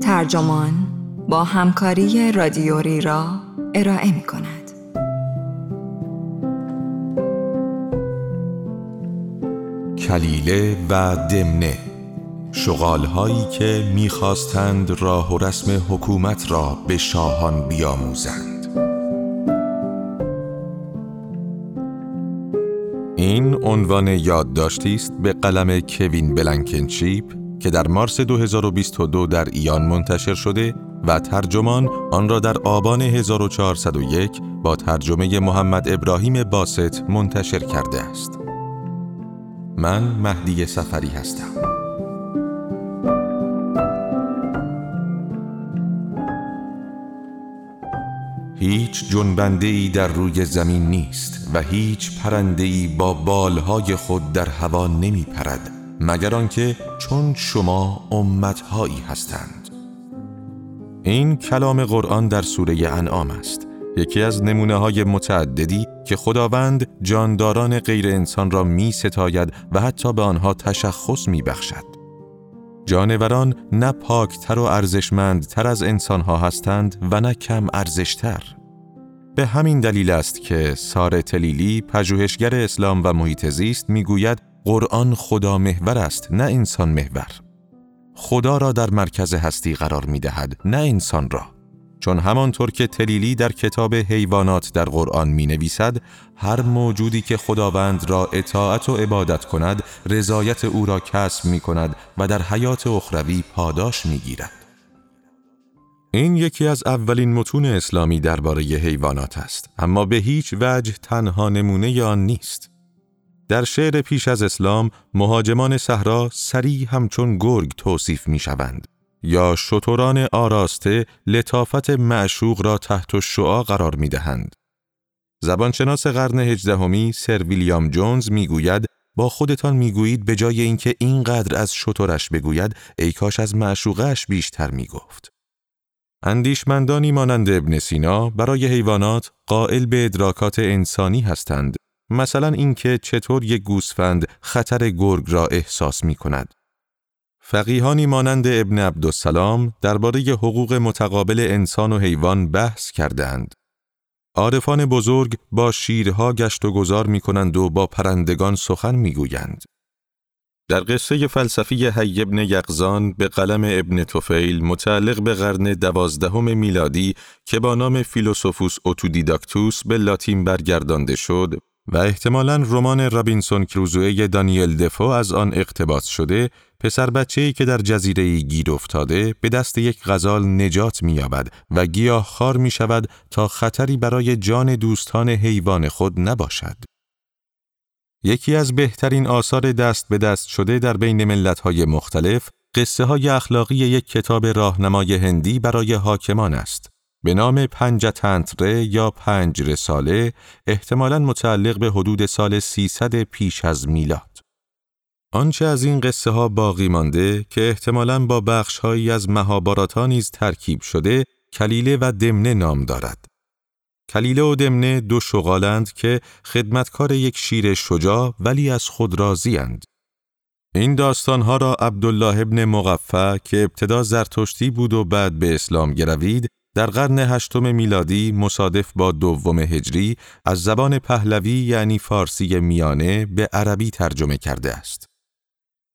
ترجمان با همکاری رادیوری را ارائه می کند. کلیله و دمنه شغالهایی که می‌خواستند راه و رسم حکومت را به شاهان بیاموزند این عنوان یادداشتی است به قلم کوین بلنکنچیپ که در مارس 2022 در ایان منتشر شده و ترجمان آن را در آبان 1401 با ترجمه محمد ابراهیم باست منتشر کرده است. من مهدی سفری هستم. هیچ جنبنده ای در روی زمین نیست و هیچ پرنده ای با بالهای خود در هوا نمی پرد مگر آنکه چون شما امتهایی هستند این کلام قرآن در سوره انعام است یکی از نمونه های متعددی که خداوند جانداران غیر انسان را می ستاید و حتی به آنها تشخص می بخشد. جانوران نه پاکتر و ارزشمندتر از انسانها هستند و نه کم ارزشتر. به همین دلیل است که سار تلیلی پژوهشگر اسلام و محیط زیست می‌گوید قرآن خدا محور است نه انسان محور خدا را در مرکز هستی قرار می دهد نه انسان را چون همانطور که تلیلی در کتاب حیوانات در قرآن می نویسد هر موجودی که خداوند را اطاعت و عبادت کند رضایت او را کسب می کند و در حیات اخروی پاداش می گیرد. این یکی از اولین متون اسلامی درباره حیوانات است اما به هیچ وجه تنها نمونه آن نیست در شعر پیش از اسلام مهاجمان صحرا سریع همچون گرگ توصیف می شوند یا شتران آراسته لطافت معشوق را تحت شعا قرار می دهند. زبانشناس قرن هجدهمی سر ویلیام جونز می‌گوید با خودتان می‌گویید به جای اینکه اینقدر از شترش بگوید ای کاش از معشوقش بیشتر می‌گفت. اندیشمندانی مانند ابن سینا برای حیوانات قائل به ادراکات انسانی هستند مثلا اینکه چطور یک گوسفند خطر گرگ را احساس می کند. فقیهانی مانند ابن عبدالسلام درباره حقوق متقابل انسان و حیوان بحث کردند. عارفان بزرگ با شیرها گشت و گذار می کنند و با پرندگان سخن می گویند. در قصه فلسفی حی ابن یقزان به قلم ابن توفیل متعلق به قرن دوازدهم میلادی که با نام فیلوسوفوس اوتودیداکتوس به لاتین برگردانده شد و احتمالاً رمان رابینسون کروزوی دانیل دفو از آن اقتباس شده، پسر بچه‌ای که در جزیره گیر افتاده به دست یک غزال نجات می‌یابد و گیاه خار می شود تا خطری برای جان دوستان حیوان خود نباشد. یکی از بهترین آثار دست به دست شده در بین ملت‌های مختلف، قصه های اخلاقی یک کتاب راهنمای هندی برای حاکمان است. به نام پنجتنتره یا پنج رساله احتمالاً متعلق به حدود سال 300 پیش از میلاد. آنچه از این قصه ها باقی مانده که احتمالاً با بخشهایی از مهاباراتا نیز ترکیب شده کلیله و دمنه نام دارد. کلیله و دمنه دو شغالند که خدمتکار یک شیر شجاع ولی از خود راضیند. این داستانها را عبدالله ابن مغفع که ابتدا زرتشتی بود و بعد به اسلام گروید در قرن هشتم میلادی مصادف با دوم هجری از زبان پهلوی یعنی فارسی میانه به عربی ترجمه کرده است.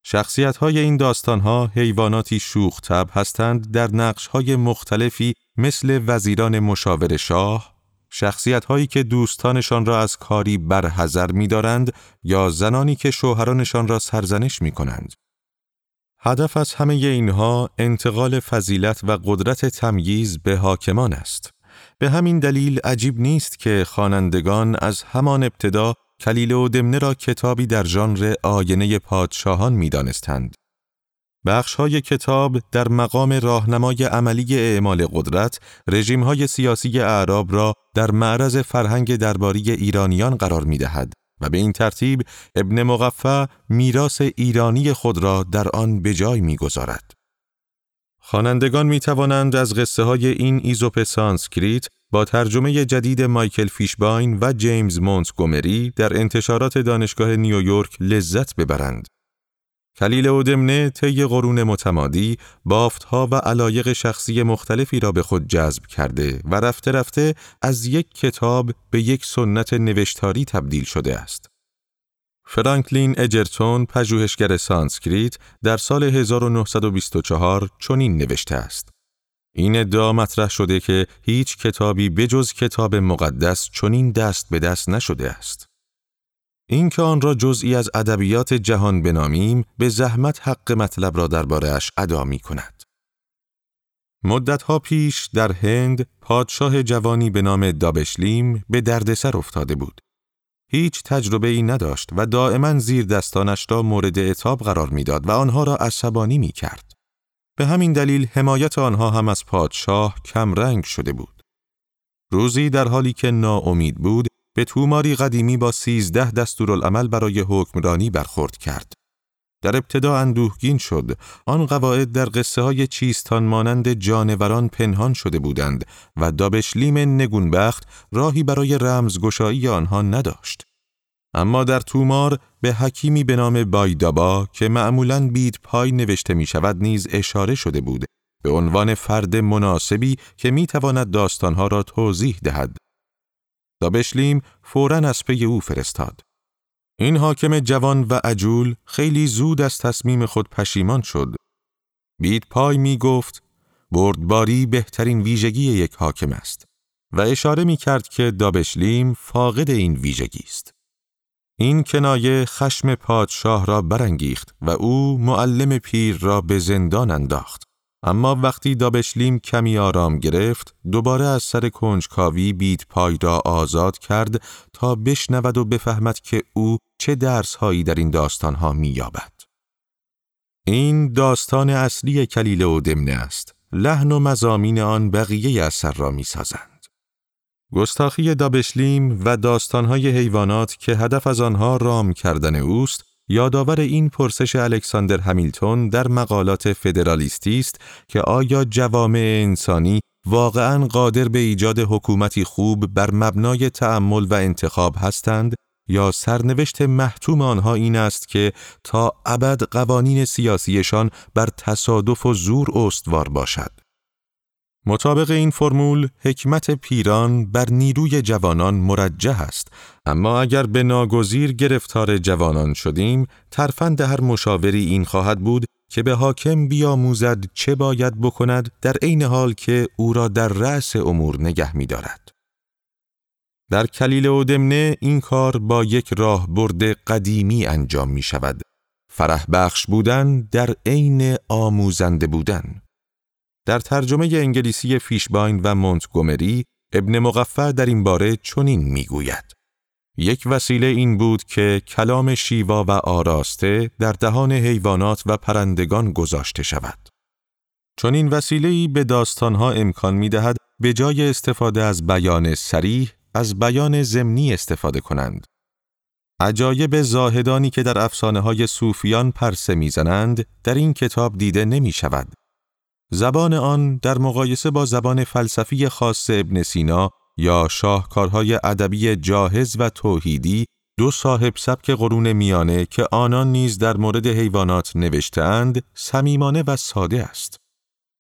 شخصیت های این داستان ها حیواناتی شوخ تب هستند در نقش های مختلفی مثل وزیران مشاور شاه، شخصیت هایی که دوستانشان را از کاری برحذر می دارند یا زنانی که شوهرانشان را سرزنش می کنند. هدف از همه اینها انتقال فضیلت و قدرت تمییز به حاکمان است. به همین دلیل عجیب نیست که خوانندگان از همان ابتدا کلیل و دمنه را کتابی در ژانر آینه پادشاهان می دانستند. بخش های کتاب در مقام راهنمای عملی اعمال قدرت رژیم های سیاسی اعراب را در معرض فرهنگ درباری ایرانیان قرار می دهد و به این ترتیب ابن مقفع میراث ایرانی خود را در آن به جای می‌گذارد. خوانندگان می توانند از قصه های این ایزوپ سانسکریت با ترجمه جدید مایکل فیشباین و جیمز مونتگومری در انتشارات دانشگاه نیویورک لذت ببرند. کلیله و دمنه طی قرون متمادی بافتها و علایق شخصی مختلفی را به خود جذب کرده و رفته رفته از یک کتاب به یک سنت نوشتاری تبدیل شده است. فرانکلین اجرتون پژوهشگر سانسکریت در سال 1924 چنین نوشته است. این ادعا مطرح شده که هیچ کتابی بجز کتاب مقدس چنین دست به دست نشده است. اینکه آن را جزئی از ادبیات جهان بنامیم به زحمت حق مطلب را دربارهاش ادا می کند. مدتها پیش در هند پادشاه جوانی به نام دابشلیم به دردسر افتاده بود. هیچ تجربه ای نداشت و دائما زیر دستانش را مورد اتاب قرار می‌داد و آنها را عصبانی می کرد. به همین دلیل حمایت آنها هم از پادشاه کم رنگ شده بود. روزی در حالی که ناامید بود به توماری قدیمی با سیزده دستورالعمل برای حکمرانی برخورد کرد. در ابتدا اندوهگین شد آن قواعد در قصه های چیستان مانند جانوران پنهان شده بودند و دابشلیم نگونبخت راهی برای رمزگشایی آنها نداشت اما در تومار به حکیمی به نام بایدابا که معمولاً بید پای نوشته می شود نیز اشاره شده بود به عنوان فرد مناسبی که می تواند داستانها را توضیح دهد. دابشلیم فوراً از پی او فرستاد. این حاکم جوان و عجول خیلی زود از تصمیم خود پشیمان شد. بید پای می گفت بردباری بهترین ویژگی یک حاکم است و اشاره می کرد که دابشلیم فاقد این ویژگی است. این کنایه خشم پادشاه را برانگیخت و او معلم پیر را به زندان انداخت. اما وقتی دابشلیم کمی آرام گرفت دوباره از سر کنجکاوی بیت پای را آزاد کرد تا بشنود و بفهمد که او چه درسهایی در این داستانها مییابد. این داستان اصلی کلیل و دمنه است. لحن و مزامین آن بقیه اثر را می‌سازند. گستاخی دابشلیم و داستانهای حیوانات که هدف از آنها رام کردن اوست یادآور این پرسش الکساندر همیلتون در مقالات فدرالیستی است که آیا جوامع انسانی واقعا قادر به ایجاد حکومتی خوب بر مبنای تعمل و انتخاب هستند یا سرنوشت محتوم آنها این است که تا ابد قوانین سیاسیشان بر تصادف و زور استوار باشد؟ مطابق این فرمول حکمت پیران بر نیروی جوانان مرجه است اما اگر به ناگزیر گرفتار جوانان شدیم ترفند هر مشاوری این خواهد بود که به حاکم بیاموزد چه باید بکند در عین حال که او را در رأس امور نگه می دارد. در کلیل و دمنه این کار با یک راه برد قدیمی انجام می شود. فرح بخش بودن در عین آموزنده بودن. در ترجمه انگلیسی فیشباین و مونتگومری ابن مغفع در این باره چنین می‌گوید یک وسیله این بود که کلام شیوا و آراسته در دهان حیوانات و پرندگان گذاشته شود. چون این وسیله به داستانها امکان می دهد به جای استفاده از بیان سریح از بیان زمینی استفاده کنند. عجایب زاهدانی که در افسانه های صوفیان پرسه می‌زنند در این کتاب دیده نمی شود زبان آن در مقایسه با زبان فلسفی خاص ابن سینا یا شاهکارهای ادبی جاهز و توحیدی دو صاحب سبک قرون میانه که آنان نیز در مورد حیوانات نوشتهاند صمیمانه و ساده است.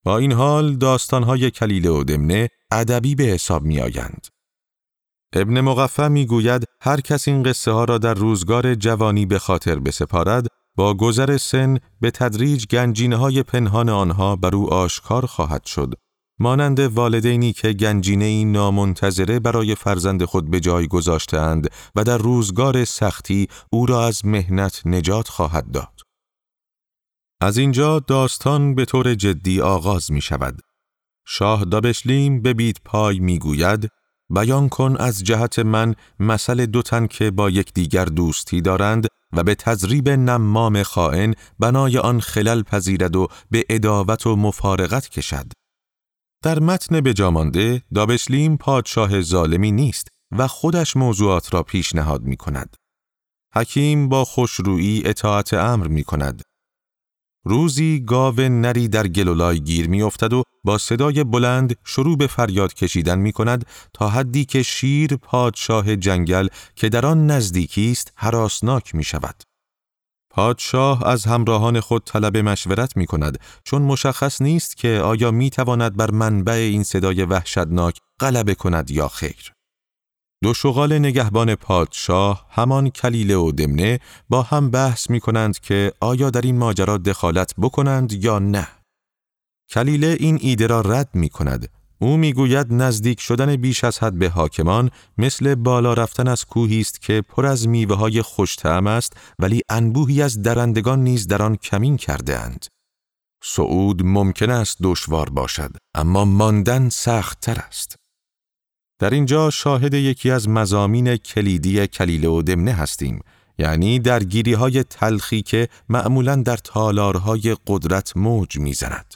با این حال داستانهای کلیله و دمنه ادبی به حساب می آیند. ابن مغفع می گوید هر کس این قصه ها را در روزگار جوانی به خاطر بسپارد با گذر سن به تدریج گنجینه های پنهان آنها بر او آشکار خواهد شد مانند والدینی که گنجینه ای نامنتظره برای فرزند خود به جای گذاشتهاند و در روزگار سختی او را از مهنت نجات خواهد داد. از اینجا داستان به طور جدی آغاز می شود. شاه دابشلیم به بیت پای می گوید بیان کن از جهت من مثل دو تن که با یکدیگر دوستی دارند و به تزریب نمام خائن بنای آن خلل پذیرد و به اداوت و مفارقت کشد. در متن بجامانده دابشلیم پادشاه ظالمی نیست و خودش موضوعات را پیشنهاد می کند. حکیم با خوشرویی اطاعت امر می کند. روزی گاو نری در گلولای گیر می افتد و با صدای بلند شروع به فریاد کشیدن می کند تا حدی که شیر پادشاه جنگل که در آن نزدیکی است حراسناک می شود. پادشاه از همراهان خود طلب مشورت می کند چون مشخص نیست که آیا می تواند بر منبع این صدای وحشتناک غلبه کند یا خیر. دو شغال نگهبان پادشاه همان کلیله و دمنه با هم بحث می کنند که آیا در این ماجرا دخالت بکنند یا نه. کلیله این ایده را رد می کند. او می‌گوید نزدیک شدن بیش از حد به حاکمان مثل بالا رفتن از کوهی است که پر از میوه های خوشتعم است ولی انبوهی از درندگان نیز در آن کمین کرده اند. صعود ممکن است دشوار باشد اما ماندن سخت تر است. در اینجا شاهد یکی از مزامین کلیدی کلیله و دمنه هستیم یعنی درگیری های تلخی که معمولا در تالارهای قدرت موج می‌زند.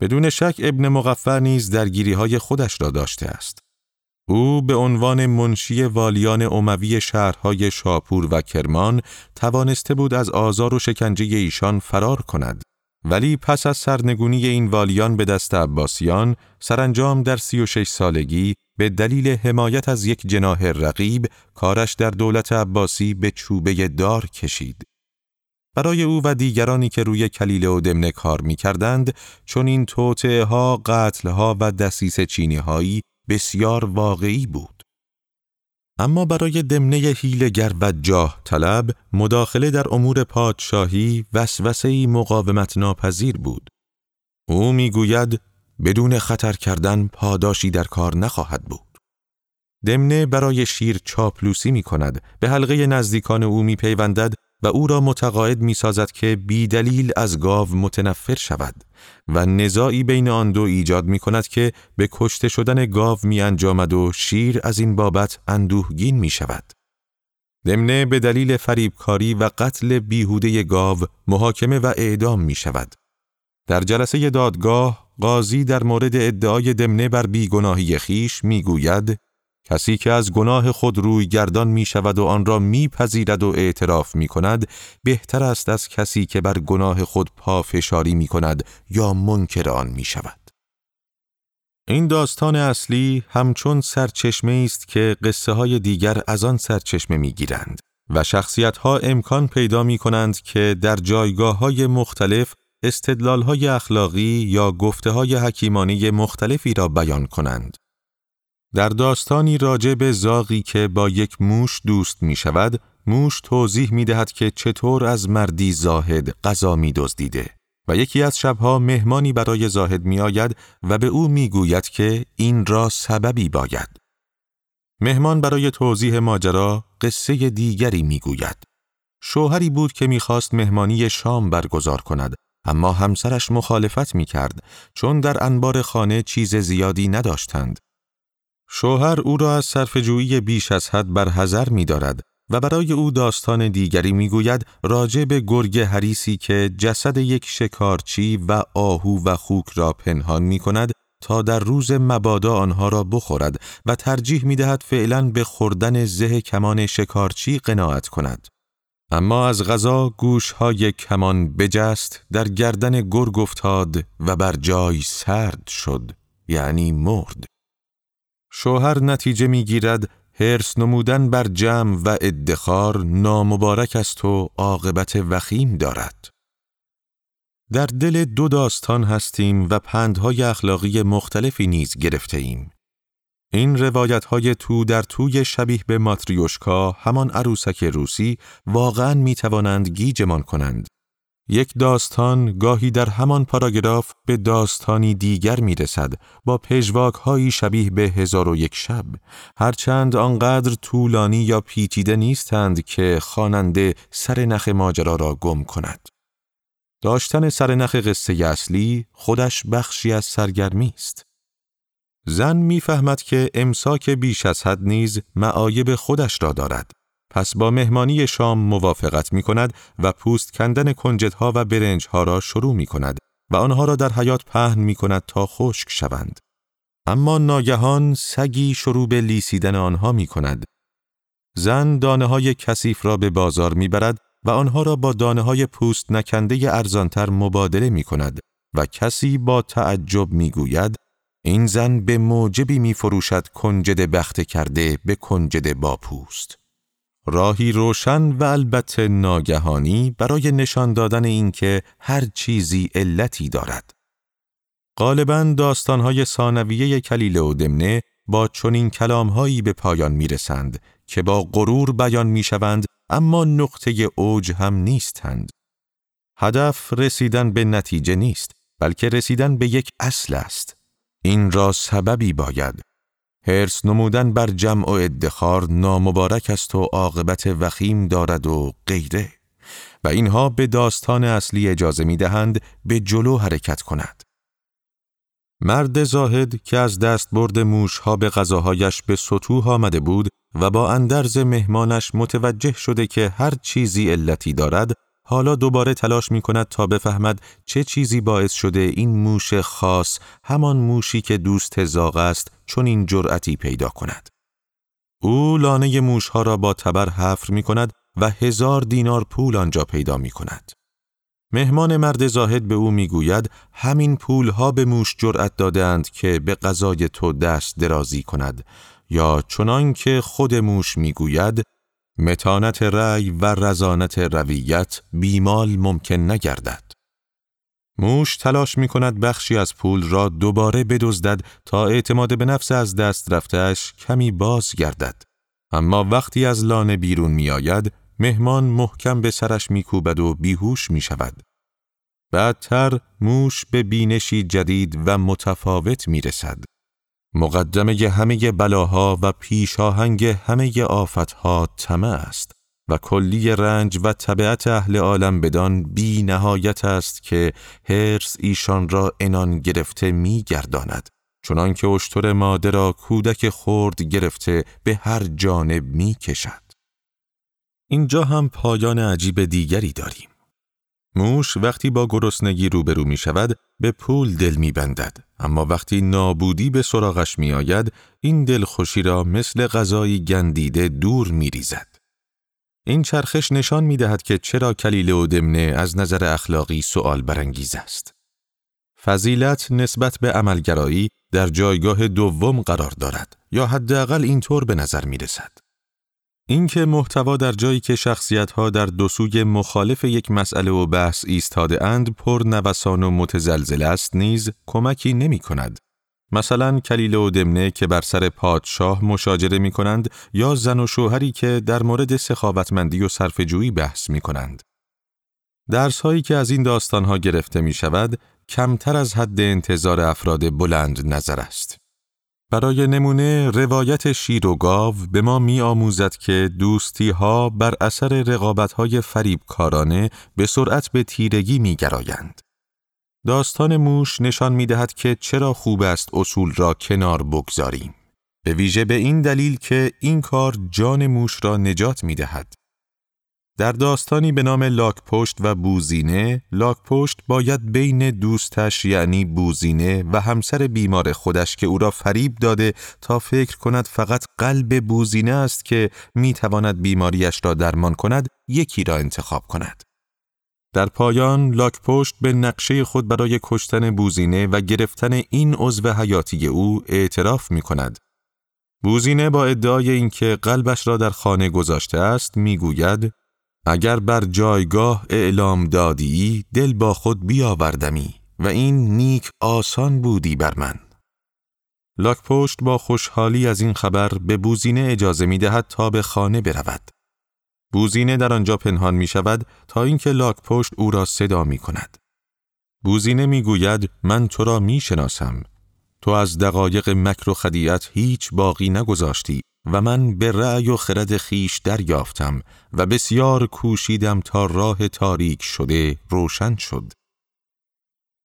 بدون شک ابن مغفر نیز درگیری های خودش را داشته است. او به عنوان منشی والیان عموی شهرهای شاپور و کرمان توانسته بود از آزار و شکنجه ایشان فرار کند. ولی پس از سرنگونی این والیان به دست عباسیان، سرانجام در سی و شش سالگی به دلیل حمایت از یک جناه رقیب کارش در دولت عباسی به چوبه دار کشید. برای او و دیگرانی که روی کلیله و دمنه کار می کردند چون این توطعه ها، قتل ها و دسیس چینی هایی بسیار واقعی بود. اما برای دمنه هیلگر و جاه طلب مداخله در امور پادشاهی وسوسه مقاومت ناپذیر بود. او می‌گوید بدون خطر کردن پاداشی در کار نخواهد بود. دمنه برای شیر چاپلوسی می کند، به حلقه نزدیکان او می پیوندد و او را متقاعد می سازد که بی دلیل از گاو متنفر شود و نزاعی بین آن دو ایجاد می کند که به کشته شدن گاو می انجامد و شیر از این بابت اندوهگین می شود. دمنه به دلیل فریبکاری و قتل بیهوده گاو محاکمه و اعدام می شود. در جلسه دادگاه قاضی در مورد ادعای دمنه بر بیگناهی خیش می‌گوید کسی که از گناه خود روی گردان می شود و آن را میپذیرد و اعتراف می کند بهتر است از کسی که بر گناه خود پافشاری می کند یا منکر آن می شود. این داستان اصلی همچون سرچشمه است که قصه های دیگر از آن سرچشمه می گیرند و شخصیت ها امکان پیدا می کنند که در جایگاه های مختلف استدلال های اخلاقی یا گفته های حکیمانی مختلفی را بیان کنند. در داستانی راجع به زاغی که با یک موش دوست می شود، موش توضیح می دهد که چطور از مردی زاهد غذا می دزدیده و یکی از شبها مهمانی برای زاهد می آید و به او می گوید که این را سببی باید. مهمان برای توضیح ماجرا قصه دیگری می گوید. شوهری بود که می‌خواست مهمانی شام برگزار کند اما همسرش مخالفت می کرد چون در انبار خانه چیز زیادی نداشتند. شوهر او را از صرفجویی بیش از حد بر حذر می دارد و برای او داستان دیگری می گوید راجع به گرگ حریسی که جسد یک شکارچی و آهو و خوک را پنهان می کند تا در روز مبادا آنها را بخورد و ترجیح می دهد فعلا به خوردن زه کمان شکارچی قناعت کند. اما از غذا گوشهای کمان بجست در گردن گرگ افتاد و بر جای سرد شد یعنی مرد شوهر نتیجه می‌گیرد هرس نمودن بر جمع و ادخار نامبارک است و عاقبت وخیم دارد در دل دو داستان هستیم و پندهای اخلاقی مختلفی نیز گرفته ایم. این روایت های تو در توی شبیه به ماتریوشکا همان عروسک روسی واقعا می توانند گیجمان کنند. یک داستان گاهی در همان پاراگراف به داستانی دیگر می رسد با پژواک هایی شبیه به هزار و یک شب هرچند آنقدر طولانی یا پیچیده نیستند که خواننده سر نخ ماجرا را گم کند. داشتن سر نخ قصه اصلی خودش بخشی از سرگرمی است. زن می‌فهمد که امساک بیش از حد نیز معایب خودش را دارد. پس با مهمانی شام موافقت می کند و پوست کندن کنجدها و برنجها را شروع می کند و آنها را در حیات پهن می کند تا خشک شوند. اما ناگهان سگی شروع به لیسیدن آنها می کند. زن دانه های کثیف را به بازار می برد و آنها را با دانه های پوست نکنده ارزانتر مبادله می کند و کسی با تعجب می گوید این زن به موجبی می فروشد کنجد بخت کرده به کنجد با پوست. راهی روشن و البته ناگهانی برای نشان دادن اینکه هر چیزی علتی دارد. غالبا داستانهای ثانویه کلیله و دمنه با چنین کلامهایی به پایان می‌رسند که با غرور بیان می‌شوند اما نقطه اوج هم نیستند. هدف رسیدن به نتیجه نیست بلکه رسیدن به یک اصل است. این را سببی باید. هرس نمودن بر جمع و ادخار نامبارک است و عاقبت وخیم دارد و غیره و اینها به داستان اصلی اجازه می دهند به جلو حرکت کند. مرد زاهد که از دست برد موشها به غذاهایش به سطوح آمده بود و با اندرز مهمانش متوجه شده که هر چیزی علتی دارد حالا دوباره تلاش می کند تا بفهمد چه چیزی باعث شده این موش خاص همان موشی که دوست زاغ است چون این جرأتی پیدا کند. او لانه موشها را با تبر حفر می کند و هزار دینار پول آنجا پیدا می کند. مهمان مرد زاهد به او می‌گوید همین پولها به موش جرأت دادند که به غذای تو دست درازی کند یا چنان که خود موش می‌گوید متانت رأی و رزانت رویت بیمال ممکن نگردد. موش تلاش می کند بخشی از پول را دوباره بدزدد تا اعتماد به نفس از دست رفتهش کمی باز گردد. اما وقتی از لانه بیرون می آید، مهمان محکم به سرش میکوبد و بیهوش می شود. بعدتر موش به بینشی جدید و متفاوت می رسد. مقدمه همه بلاها و پیشاهنگ همه آفتها تمه است و کلی رنج و طبیعت اهل عالم بدان بی نهایت است که هرس ایشان را انان گرفته می گرداند. چنان که اشتر ماده را کودک خورد گرفته به هر جانب می کشد. اینجا هم پایان عجیب دیگری داریم. موش وقتی با گرسنگی روبرو می شود به پول دل می بندد. اما وقتی نابودی به سراغش می آید این دلخوشی را مثل غذایی گندیده دور می ریزد. این چرخش نشان می دهد که چرا کلیله و دمنه از نظر اخلاقی سوال برانگیز است. فضیلت نسبت به عملگرایی در جایگاه دوم قرار دارد یا حداقل اینطور به نظر می رسد. اینکه محتوا در جایی که شخصیتها در دو سوی مخالف یک مسئله و بحث ایستاده اند پر نوسان و متزلزل است نیز کمکی نمی کند. مثلا کلیله و دمنه که بر سر پادشاه مشاجره می کنند یا زن و شوهری که در مورد سخاوتمندی و صرفجویی بحث می کنند. درس که از این داستان ها گرفته می شود کمتر از حد انتظار افراد بلند نظر است. برای نمونه روایت شیر و گاو به ما می آموزد که دوستی ها بر اثر رقابت های فریبکارانه به سرعت به تیرگی می گرایند. داستان موش نشان می دهد که چرا خوب است اصول را کنار بگذاریم. به ویژه به این دلیل که این کار جان موش را نجات می دهد. در داستانی به نام لاکپشت و بوزینه، لاکپشت باید بین دوستش یعنی بوزینه و همسر بیمار خودش که او را فریب داده تا فکر کند فقط قلب بوزینه است که می‌تواند بیماریش را درمان کند، یکی را انتخاب کند. در پایان لاکپشت به نقشه خود برای کشتن بوزینه و گرفتن این عضو حیاتی او اعتراف می کند. بوزینه با ادعای اینکه قلبش را در خانه گذاشته است می‌گوید اگر بر جایگاه اعلام دادی دل با خود بیاوردمی و این نیک آسان بودی بر من. لاکپشت با خوشحالی از این خبر به بوزینه اجازه می دهد تا به خانه برود. بوزینه در آنجا پنهان می شود تا اینکه لاکپشت او را صدا می کند. بوزینه می گوید من تو را می شناسم. تو از دقایق مکر و خدیعت هیچ باقی نگذاشتی و من به رأی و خرد خیش دریافتم و بسیار کوشیدم تا راه تاریک شده روشن شد.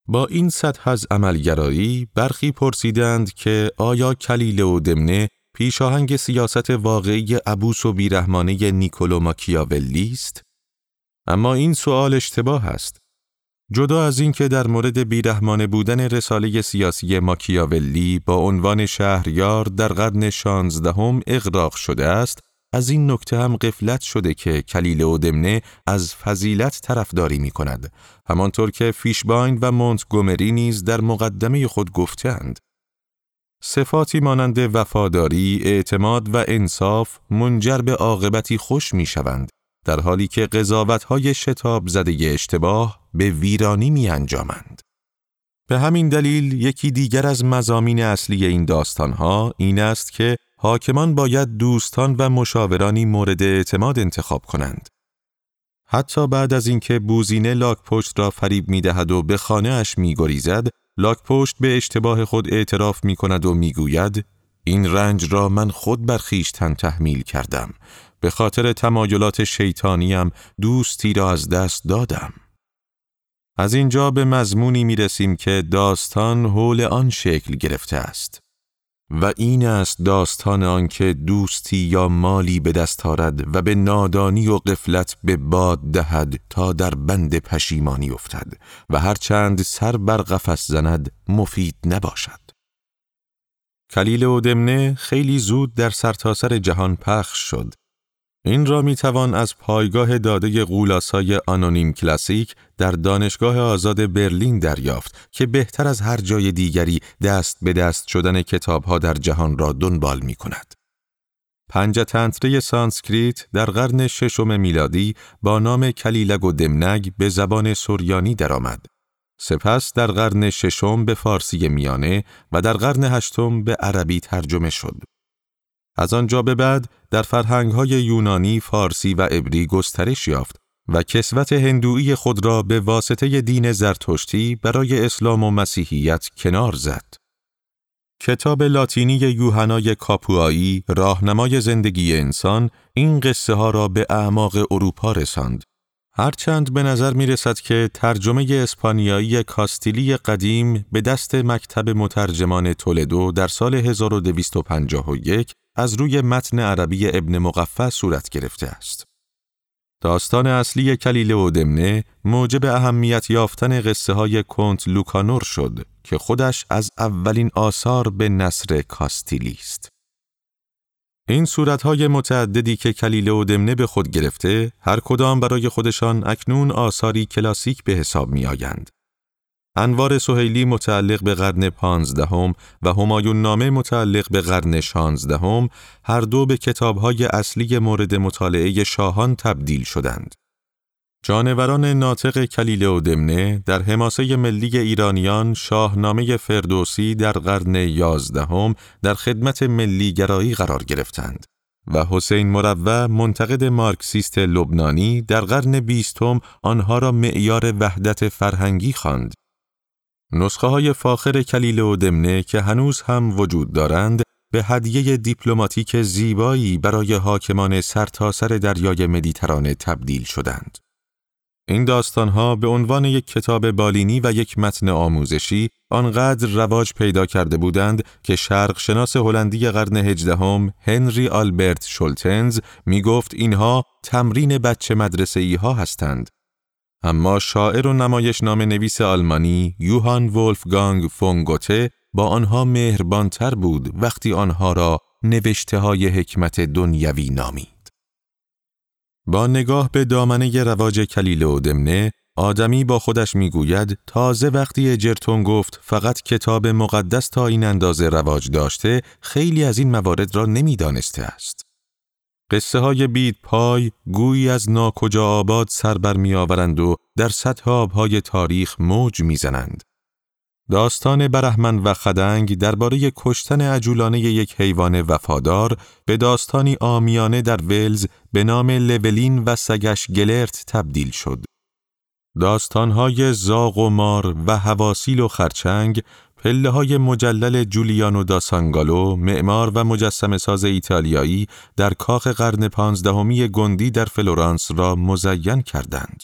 با این سطح از عملگرایی برخی پرسیدند که آیا کلیله و دمنه پیشاهنگ سیاست واقعی عبوس و بیرحمانه نیکولو ماکیاولی است؟ اما این سوال اشتباه است. جدا از اینکه در مورد بیرحمانه بودن رساله سیاسی ماکیاولی با عنوان شهریار در قرن شانزدهم اغراق شده است، از این نکته هم قفلت شده که کلیل و دمنه از فضیلت طرفداری می کند همانطور که فیشباین و مونتگومری نیز در مقدمه خود گفتند صفاتی مانند وفاداری، اعتماد و انصاف منجر به عاقبتی خوش می شوند در حالی که های شتاب زده اشتباه به ویرانی می انجامند. به همین دلیل یکی دیگر از مزامین اصلی این داستانها این است که حاکمان باید دوستان و مشاورانی مورد اعتماد انتخاب کنند. حتی بعد از اینکه بوزینه لاک پشت را فریب می دهد و به خانه اش می گریزد، لاک پشت به اشتباه خود اعتراف می کند و می گوید این رنج را من خود بر تن تحمیل کردم. به خاطر تمایلات شیطانیم دوستی را از دست دادم. از اینجا به مضمونی می رسیم که داستان حول آن شکل گرفته است. و این است داستان آنکه دوستی یا مالی به دست آرد و به نادانی و قفلت به باد دهد تا در بند پشیمانی افتد و هرچند سر بر قفس زند مفید نباشد. کلیله و دمنه خیلی زود در سرتاسر سر جهان پخش شد این را می توان از پایگاه داده غول‌آسای آنونیم کلاسیک در دانشگاه آزاد برلین دریافت که بهتر از هر جای دیگری دست به دست شدن کتابها در جهان را دنبال می کند. پنچتنتره سانسکریت در قرن ششم میلادی با نام کلیلگ و دمنگ به زبان سوریانی درآمد. سپس در قرن ششم به فارسی میانه و در قرن هشتم به عربی ترجمه شد. از آنجا به بعد در فرهنگهای یونانی، فارسی و عبری گسترش یافت و کسوت هندویی خود را به واسطه دین زرتشتی برای اسلام و مسیحیت کنار زد. کتاب لاتینی یوحنای کاپوایی راهنمای زندگی انسان این قصه ها را به اعماق اروپا رساند. هرچند به نظر می رسد که ترجمه اسپانیایی کاستیلی قدیم به دست مکتب مترجمان تولدو در سال 1251 از روی متن عربی ابن مقفع صورت گرفته است. داستان اصلی کلیله و دمنه موجب اهمیت یافتن قصه های کنت لوکانور شد که خودش از اولین آثار به نصر کاستیلی است. این صورتهای متعددی که کلیله و دمنه به خود گرفته، هر کدام برای خودشان اکنون آثاری کلاسیک به حساب می آیند. انوار سهیلی متعلق به قرن پانزدهم و همایون نامه متعلق به قرن شانزدهم هر دو به کتابهای اصلی مورد مطالعه شاهان تبدیل شدند. جانوران ناطق کلیله و دمنه در حماسه ملی ایرانیان شاهنامه فردوسی در قرن یازدهم در خدمت ملی گرایی قرار گرفتند و حسین مروع منتقد مارکسیست لبنانی در قرن بیستم آنها را معیار وحدت فرهنگی خواند. نسخه های فاخر کلیله و دمنه که هنوز هم وجود دارند به هدیه دیپلماتیک زیبایی برای حاکمان سرتاسر سر دریای مدیترانه تبدیل شدند. این داستانها به عنوان یک کتاب بالینی و یک متن آموزشی آنقدر رواج پیدا کرده بودند که شرق شناس هلندی قرن هجدهم هنری آلبرت شولتنز می گفت اینها تمرین بچه مدرسه ای ها هستند. اما شاعر و نمایش نام نویس آلمانی یوهان ولفگانگ فونگوته با آنها مهربانتر بود وقتی آنها را نوشته های حکمت دنیوی نامید. با نگاه به دامنه رواج کلیل و دمنه آدمی با خودش می‌گوید تازه وقتی اجرتون گفت فقط کتاب مقدس تا این اندازه رواج داشته خیلی از این موارد را نمی‌دانسته است. قصه های بید پای گویی از ناکجا آباد سر بر می آورند و در سطح آبهای تاریخ موج می‌زنند. داستان برهمن و خدنگ درباره کشتن عجولانه یک حیوان وفادار به داستانی آمیانه در ولز به نام لولین و سگش گلرت تبدیل شد. داستانهای زاغ و مار و هواسیل و خرچنگ پله های مجلل جولیانو دا سانگالو معمار و مجسم ساز ایتالیایی در کاخ قرن پانزدهمی گندی در فلورانس را مزین کردند.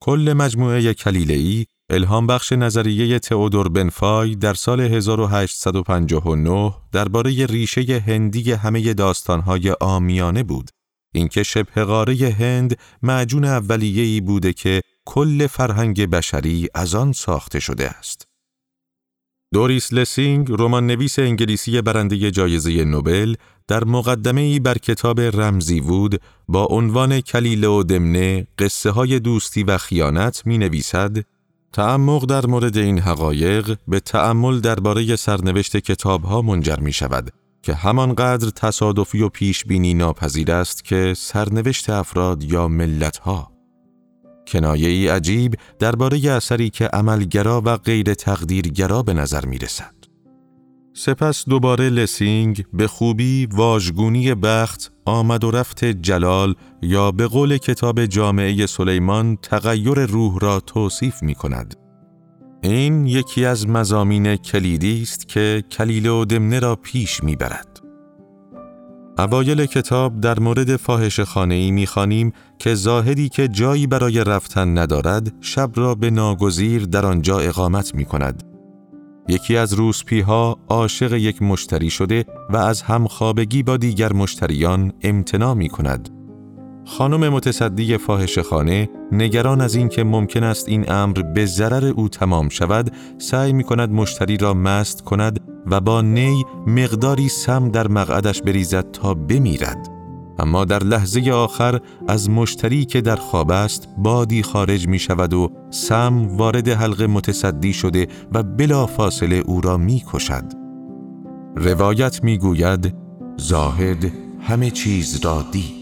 کل مجموعه کلیله‌ای الهام بخش نظریه تئودور بنفای در سال 1859 درباره ریشه هندی همه داستانهای آمیانه بود. اینکه شبه قاره هند معجون اولیه‌ای بوده که کل فرهنگ بشری از آن ساخته شده است. دوریس لسینگ رمان نویس انگلیسی برنده جایزه نوبل در مقدمه ای بر کتاب رمزی وود با عنوان کلیله و دمنه قصه های دوستی و خیانت می نویسد تعمق در مورد این حقایق به تعمل درباره سرنوشت کتاب ها منجر می شود که همانقدر تصادفی و پیش بینی ناپذیر است که سرنوشت افراد یا ملت ها. کنایه ای عجیب درباره اثری که عملگرا و غیر تقدیرگرا به نظر می رسد. سپس دوباره لسینگ به خوبی واژگونی بخت آمد و رفت جلال یا به قول کتاب جامعه سلیمان تغییر روح را توصیف می کند. این یکی از مزامین کلیدی است که کلیل و دمنه را پیش می برد. اوایل کتاب در مورد فاحش خانه ای می خانیم که زاهدی که جایی برای رفتن ندارد شب را به ناگزیر در آنجا اقامت می کند. یکی از روسپی ها عاشق یک مشتری شده و از همخوابگی با دیگر مشتریان امتنا می کند. خانم متصدی فاحش خانه نگران از اینکه ممکن است این امر به ضرر او تمام شود سعی می کند مشتری را مست کند و با نی مقداری سم در مقعدش بریزد تا بمیرد اما در لحظه آخر از مشتری که در خواب است بادی خارج می شود و سم وارد حلقه متصدی شده و بلا فاصله او را می کشد. روایت می گوید زاهد همه چیز را دید